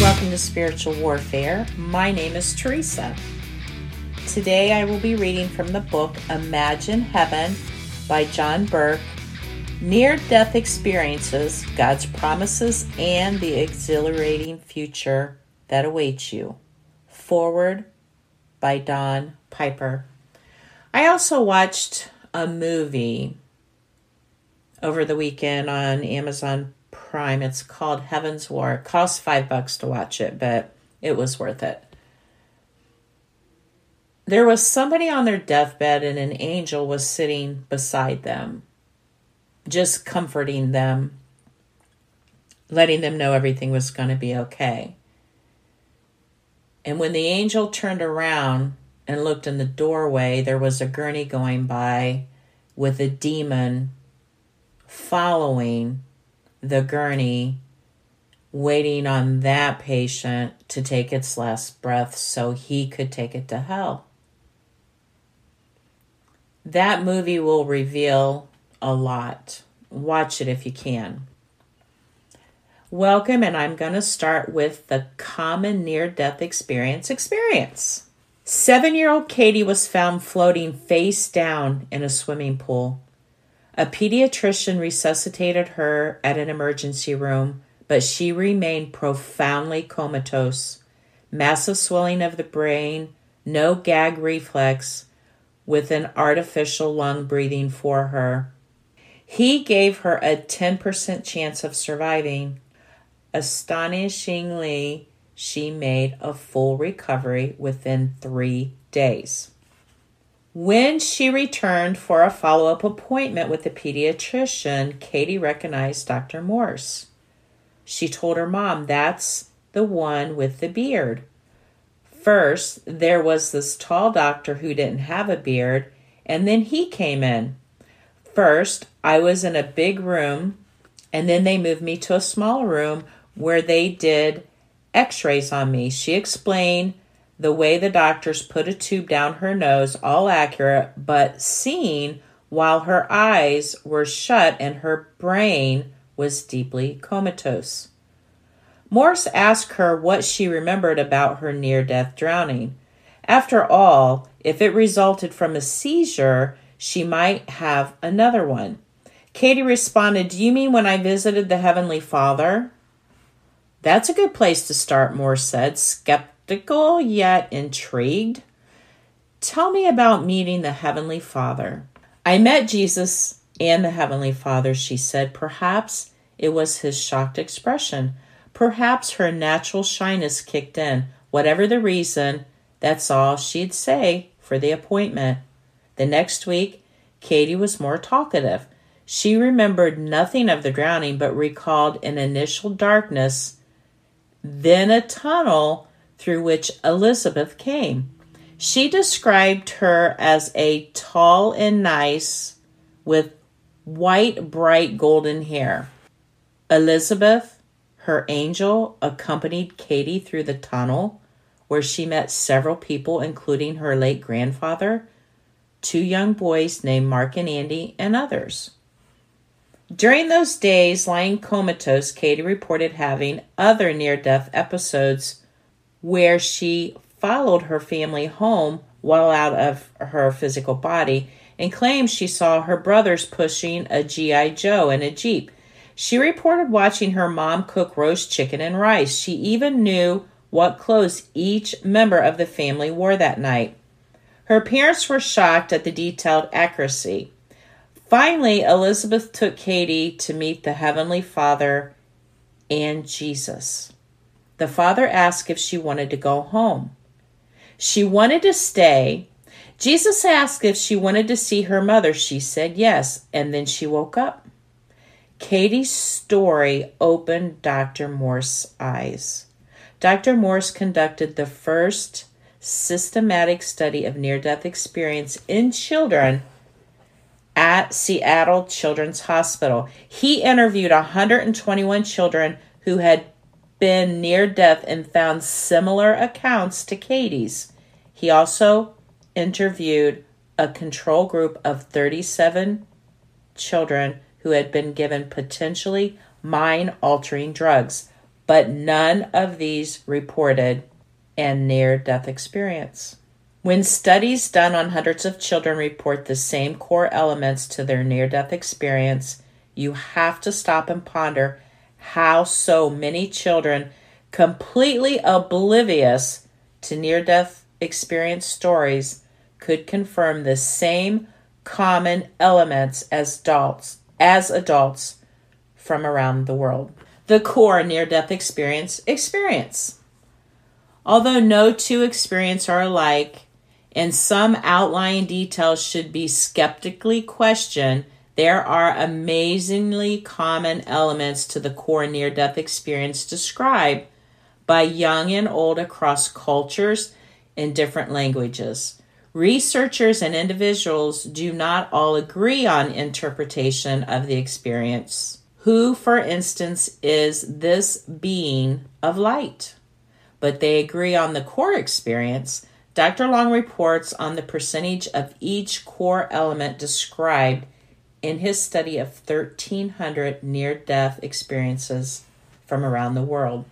welcome to Spiritual Warfare. My name is Teresa. Today I will be reading from the book Imagine Heaven by John Burke Near Death Experiences, God's Promises, and the Exhilarating Future That Awaits You. Forward by Don Piper. I also watched a movie over the weekend on Amazon Prime. It's called Heaven's War. It costs five bucks to watch it, but it was worth it. There was somebody on their deathbed, and an angel was sitting beside them, just comforting them, letting them know everything was going to be okay. And when the angel turned around and looked in the doorway, there was a gurney going by with a demon following the gurney, waiting on that patient to take its last breath so he could take it to hell. That movie will reveal a lot. Watch it if you can. Welcome, and I'm going to start with the common near death experience experience. Seven year old Katie was found floating face down in a swimming pool. A pediatrician resuscitated her at an emergency room, but she remained profoundly comatose. Massive swelling of the brain, no gag reflex, with an artificial lung breathing for her. He gave her a 10% chance of surviving. Astonishingly, she made a full recovery within three days. When she returned for a follow up appointment with the pediatrician, Katie recognized Dr. Morse. She told her mom, That's the one with the beard. First, there was this tall doctor who didn't have a beard, and then he came in. First, I was in a big room, and then they moved me to a small room where they did x rays on me. She explained the way the doctors put a tube down her nose, all accurate, but seen while her eyes were shut and her brain was deeply comatose. Morse asked her what she remembered about her near death drowning. After all, if it resulted from a seizure, she might have another one. Katie responded, Do you mean when I visited the Heavenly Father? That's a good place to start, Morse said, skeptical skeptical yet intrigued. Tell me about meeting the Heavenly Father. I met Jesus and the Heavenly Father, she said. Perhaps it was his shocked expression. Perhaps her natural shyness kicked in. Whatever the reason, that's all she'd say for the appointment. The next week, Katie was more talkative. She remembered nothing of the drowning, but recalled an initial darkness, then a tunnel through which Elizabeth came. She described her as a tall and nice with white, bright golden hair. Elizabeth, her angel, accompanied Katie through the tunnel where she met several people, including her late grandfather, two young boys named Mark and Andy, and others. During those days, lying comatose, Katie reported having other near death episodes where she followed her family home while out of her physical body and claims she saw her brothers pushing a G.I. Joe in a Jeep. She reported watching her mom cook roast chicken and rice. She even knew what clothes each member of the family wore that night. Her parents were shocked at the detailed accuracy. Finally, Elizabeth took Katie to meet the Heavenly Father and Jesus. The father asked if she wanted to go home. She wanted to stay. Jesus asked if she wanted to see her mother. She said yes, and then she woke up. Katie's story opened Dr. Morse's eyes. Dr. Morse conducted the first systematic study of near death experience in children at Seattle Children's Hospital. He interviewed 121 children who had been near death and found similar accounts to Katie's. He also interviewed a control group of 37 children who had been given potentially mind altering drugs. but none of these reported an near death experience. When studies done on hundreds of children report the same core elements to their near death experience, you have to stop and ponder how so many children, completely oblivious to near death experience stories, could confirm the same common elements as adults as adults from around the world. The core near death experience experience. Although no two experiences are alike, and some outlying details should be skeptically questioned, there are amazingly common elements to the core near death experience described by young and old across cultures in different languages. Researchers and individuals do not all agree on interpretation of the experience. Who, for instance, is this being of light? But they agree on the core experience. Dr. Long reports on the percentage of each core element described in his study of 1,300 near death experiences from around the world.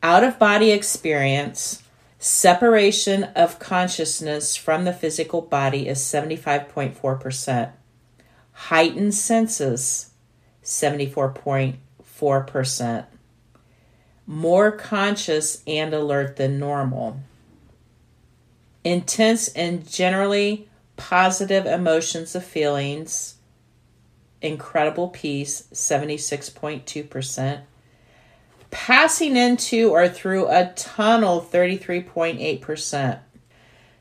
Out of body experience, separation of consciousness from the physical body is 75.4%. Heightened senses, 74.4%. More conscious and alert than normal. Intense and generally positive emotions of feelings, incredible peace, 76.2%. Passing into or through a tunnel, 33.8%.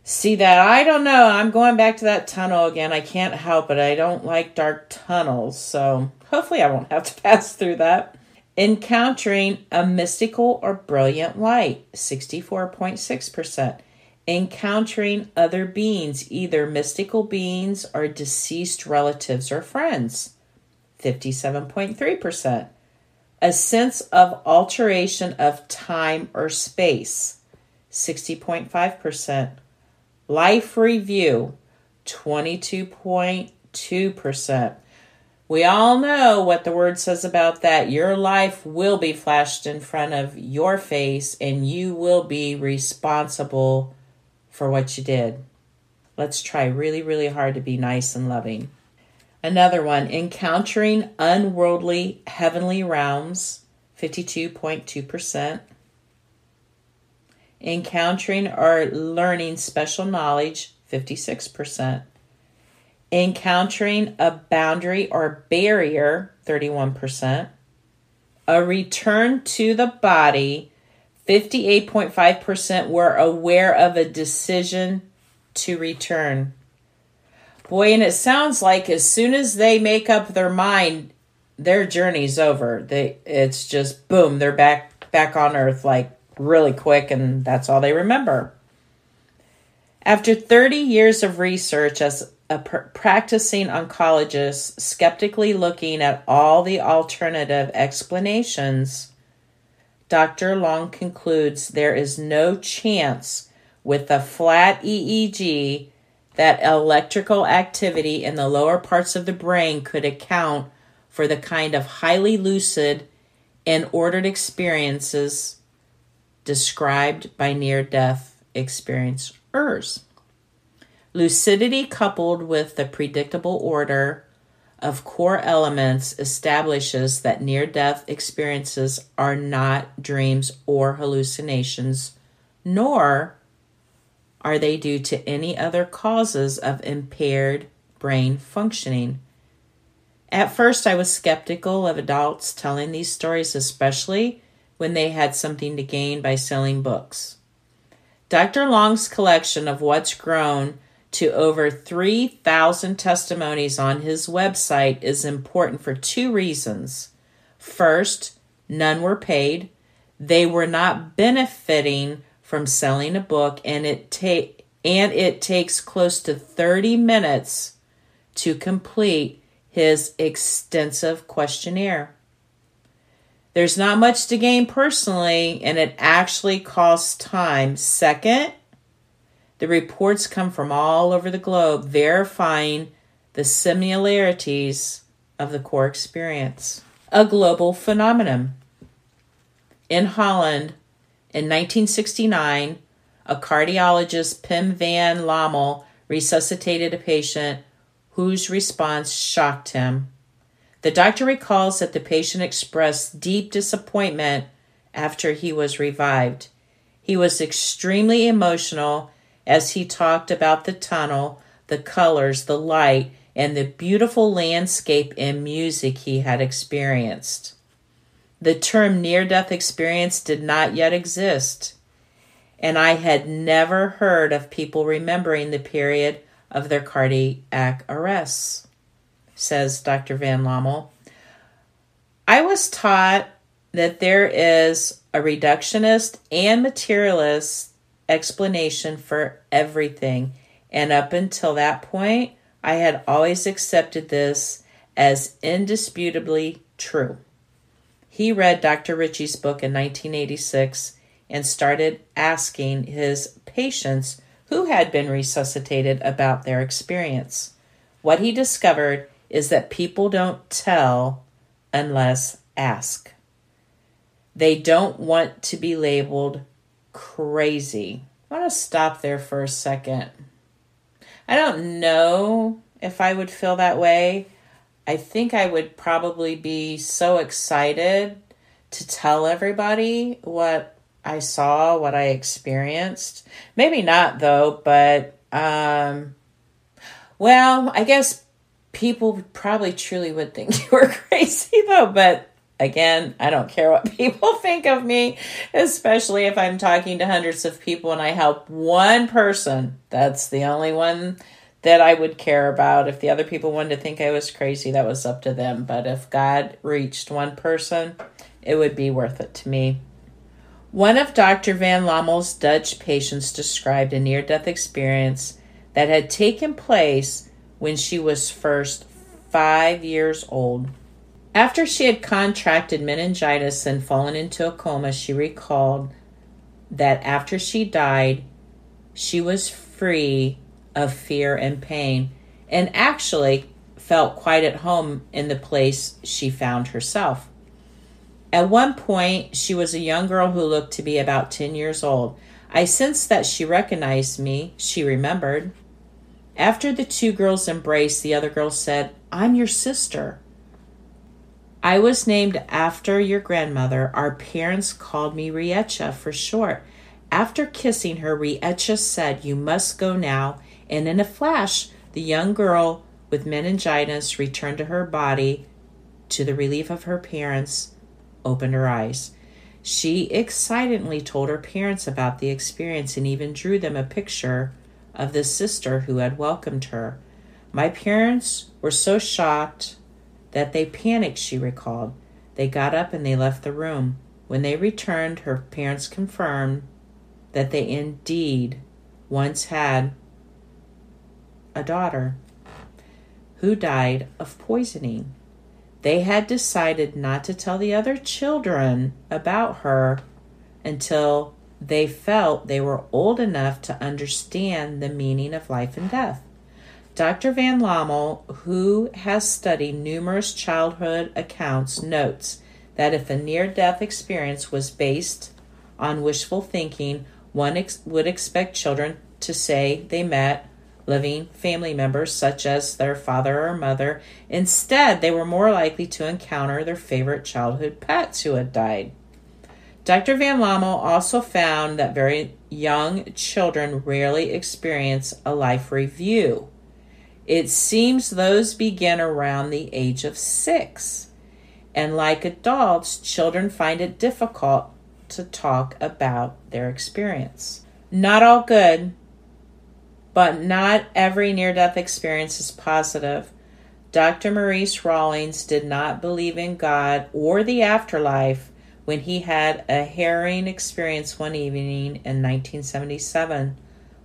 See that? I don't know. I'm going back to that tunnel again. I can't help it. I don't like dark tunnels, so hopefully I won't have to pass through that. Encountering a mystical or brilliant light, 64.6%. Encountering other beings, either mystical beings or deceased relatives or friends, 57.3%. A sense of alteration of time or space, 60.5%. Life review, 22.2%. We all know what the word says about that. Your life will be flashed in front of your face, and you will be responsible for what you did. Let's try really, really hard to be nice and loving. Another one encountering unworldly heavenly realms, 52.2% encountering or learning special knowledge 56%, encountering a boundary or barrier 31%, a return to the body 58.5% were aware of a decision to return. Boy, and it sounds like as soon as they make up their mind, their journey's over. They it's just boom, they're back back on earth like really quick, and that's all they remember. After 30 years of research as a pr- practicing oncologist, skeptically looking at all the alternative explanations, Dr. Long concludes there is no chance with a flat EEG that electrical activity in the lower parts of the brain could account for the kind of highly lucid and ordered experiences described by near death experiencers. Lucidity coupled with the predictable order of core elements establishes that near death experiences are not dreams or hallucinations, nor are they due to any other causes of impaired brain functioning. At first, I was skeptical of adults telling these stories, especially when they had something to gain by selling books. Dr. Long's collection of what's grown to over 3,000 testimonies on his website is important for two reasons. First, none were paid. They were not benefiting from selling a book and it take and it takes close to 30 minutes to complete his extensive questionnaire. There's not much to gain personally, and it actually costs time. Second, the reports come from all over the globe verifying the similarities of the core experience. A global phenomenon. In Holland, in 1969, a cardiologist, Pim van Lommel, resuscitated a patient whose response shocked him. The doctor recalls that the patient expressed deep disappointment after he was revived. He was extremely emotional as he talked about the tunnel, the colors, the light, and the beautiful landscape and music he had experienced. The term near death experience did not yet exist, and I had never heard of people remembering the period of their cardiac arrests, says Dr. Van Lommel. I was taught that there is a reductionist and materialist explanation for everything, and up until that point, I had always accepted this as indisputably true. He read Dr. Ritchie's book in 1986 and started asking his patients who had been resuscitated about their experience. What he discovered is that people don't tell unless asked. They don't want to be labeled crazy. I want to stop there for a second. I don't know if I would feel that way. I think I would probably be so excited to tell everybody what I saw, what I experienced. Maybe not though, but um well, I guess people probably truly would think you were crazy though, but again, I don't care what people think of me, especially if I'm talking to hundreds of people and I help one person. That's the only one that I would care about. If the other people wanted to think I was crazy, that was up to them. But if God reached one person, it would be worth it to me. One of Dr. Van Lommel's Dutch patients described a near death experience that had taken place when she was first five years old. After she had contracted meningitis and fallen into a coma, she recalled that after she died, she was free of fear and pain and actually felt quite at home in the place she found herself. At one point, she was a young girl who looked to be about 10 years old. I sensed that she recognized me, she remembered. After the two girls embraced, the other girl said, I'm your sister. I was named after your grandmother. Our parents called me Rietje for short. After kissing her, Rietje said, You must go now. And in a flash, the young girl with meningitis returned to her body. To the relief of her parents, opened her eyes. She excitedly told her parents about the experience and even drew them a picture of the sister who had welcomed her. My parents were so shocked that they panicked, she recalled. They got up and they left the room. When they returned, her parents confirmed that they indeed once had a daughter who died of poisoning. They had decided not to tell the other children about her until they felt they were old enough to understand the meaning of life and death. Dr. Van Lommel, who has studied numerous childhood accounts, notes that if a near death experience was based on wishful thinking, one ex- would expect children to say they met living family members, such as their father or mother. Instead, they were more likely to encounter their favorite childhood pets who had died. Dr. Van Lommel also found that very young children rarely experience a life review it seems those begin around the age of six. And like adults, children find it difficult to talk about their experience. Not all good, but not every near death experience is positive. Dr. Maurice Rawlings did not believe in God or the afterlife when he had a harrowing experience one evening in 1977.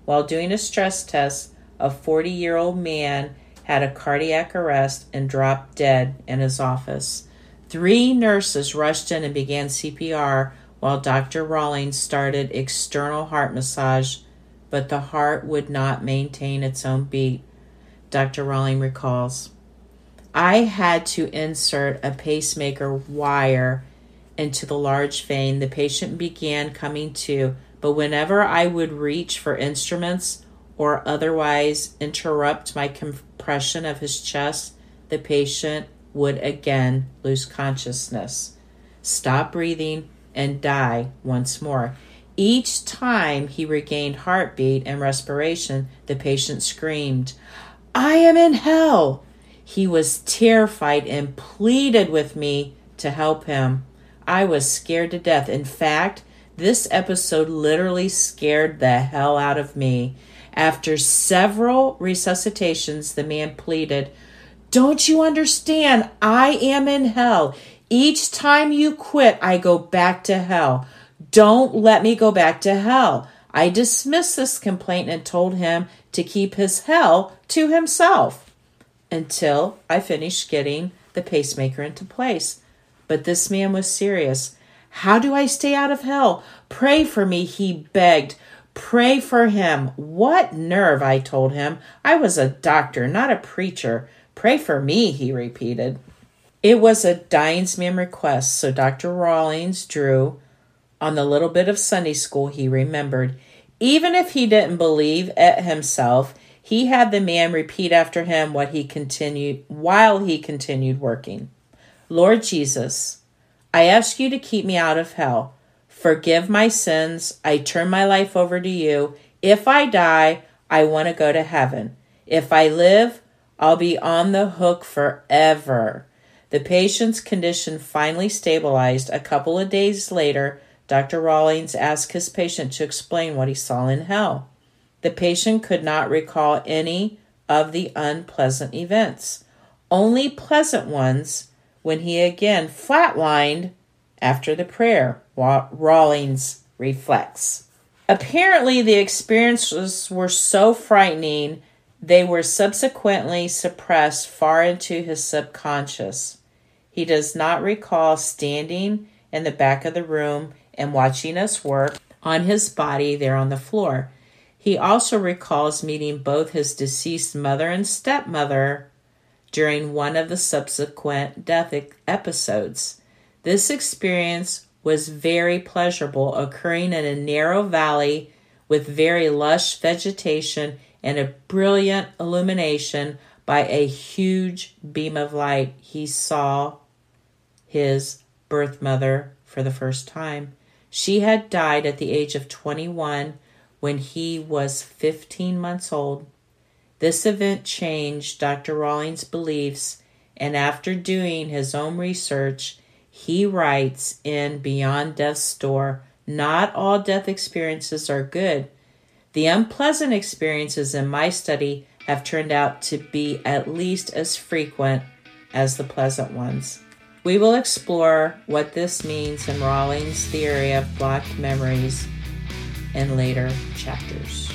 While doing a stress test, a 40 year old man had a cardiac arrest and dropped dead in his office. Three nurses rushed in and began CPR while Dr. Rawlings started external heart massage, but the heart would not maintain its own beat. Dr. Rawlings recalls I had to insert a pacemaker wire into the large vein. The patient began coming to, but whenever I would reach for instruments or otherwise interrupt my compression of his chest, the patient would again lose consciousness, stop breathing, and die once more. Each time he regained heartbeat and respiration, the patient screamed, I am in hell. He was terrified and pleaded with me to help him. I was scared to death. In fact, this episode literally scared the hell out of me. After several resuscitations, the man pleaded, Don't you understand? I am in hell. Each time you quit, I go back to hell. Don't let me go back to hell. I dismissed this complaint and told him to keep his hell to himself until I finished getting the pacemaker into place. But this man was serious. How do I stay out of hell? Pray for me, he begged. Pray for him. What nerve, I told him. I was a doctor, not a preacher. Pray for me, he repeated. It was a dying man request, so Dr. Rawlings drew on the little bit of Sunday school he remembered. Even if he didn't believe it himself, he had the man repeat after him what he continued while he continued working. Lord Jesus, I ask you to keep me out of hell. Forgive my sins. I turn my life over to you. If I die, I want to go to heaven. If I live, I'll be on the hook forever. The patient's condition finally stabilized a couple of days later Dr. Rawlings asked his patient to explain what he saw in hell. The patient could not recall any of the unpleasant events, only pleasant ones when he again flatlined after the prayer, Rawlings reflects. Apparently, the experiences were so frightening they were subsequently suppressed far into his subconscious. He does not recall standing in the back of the room and watching us work on his body there on the floor. He also recalls meeting both his deceased mother and stepmother during one of the subsequent death episodes. This experience was very pleasurable, occurring in a narrow valley with very lush vegetation and a brilliant illumination by a huge beam of light. He saw his birth mother for the first time. She had died at the age of 21 when he was 15 months old. This event changed Dr. Rawlings' beliefs, and after doing his own research, he writes in Beyond Death's Door Not all death experiences are good. The unpleasant experiences in my study have turned out to be at least as frequent as the pleasant ones. We will explore what this means in Rawlings' theory of blocked memories in later chapters.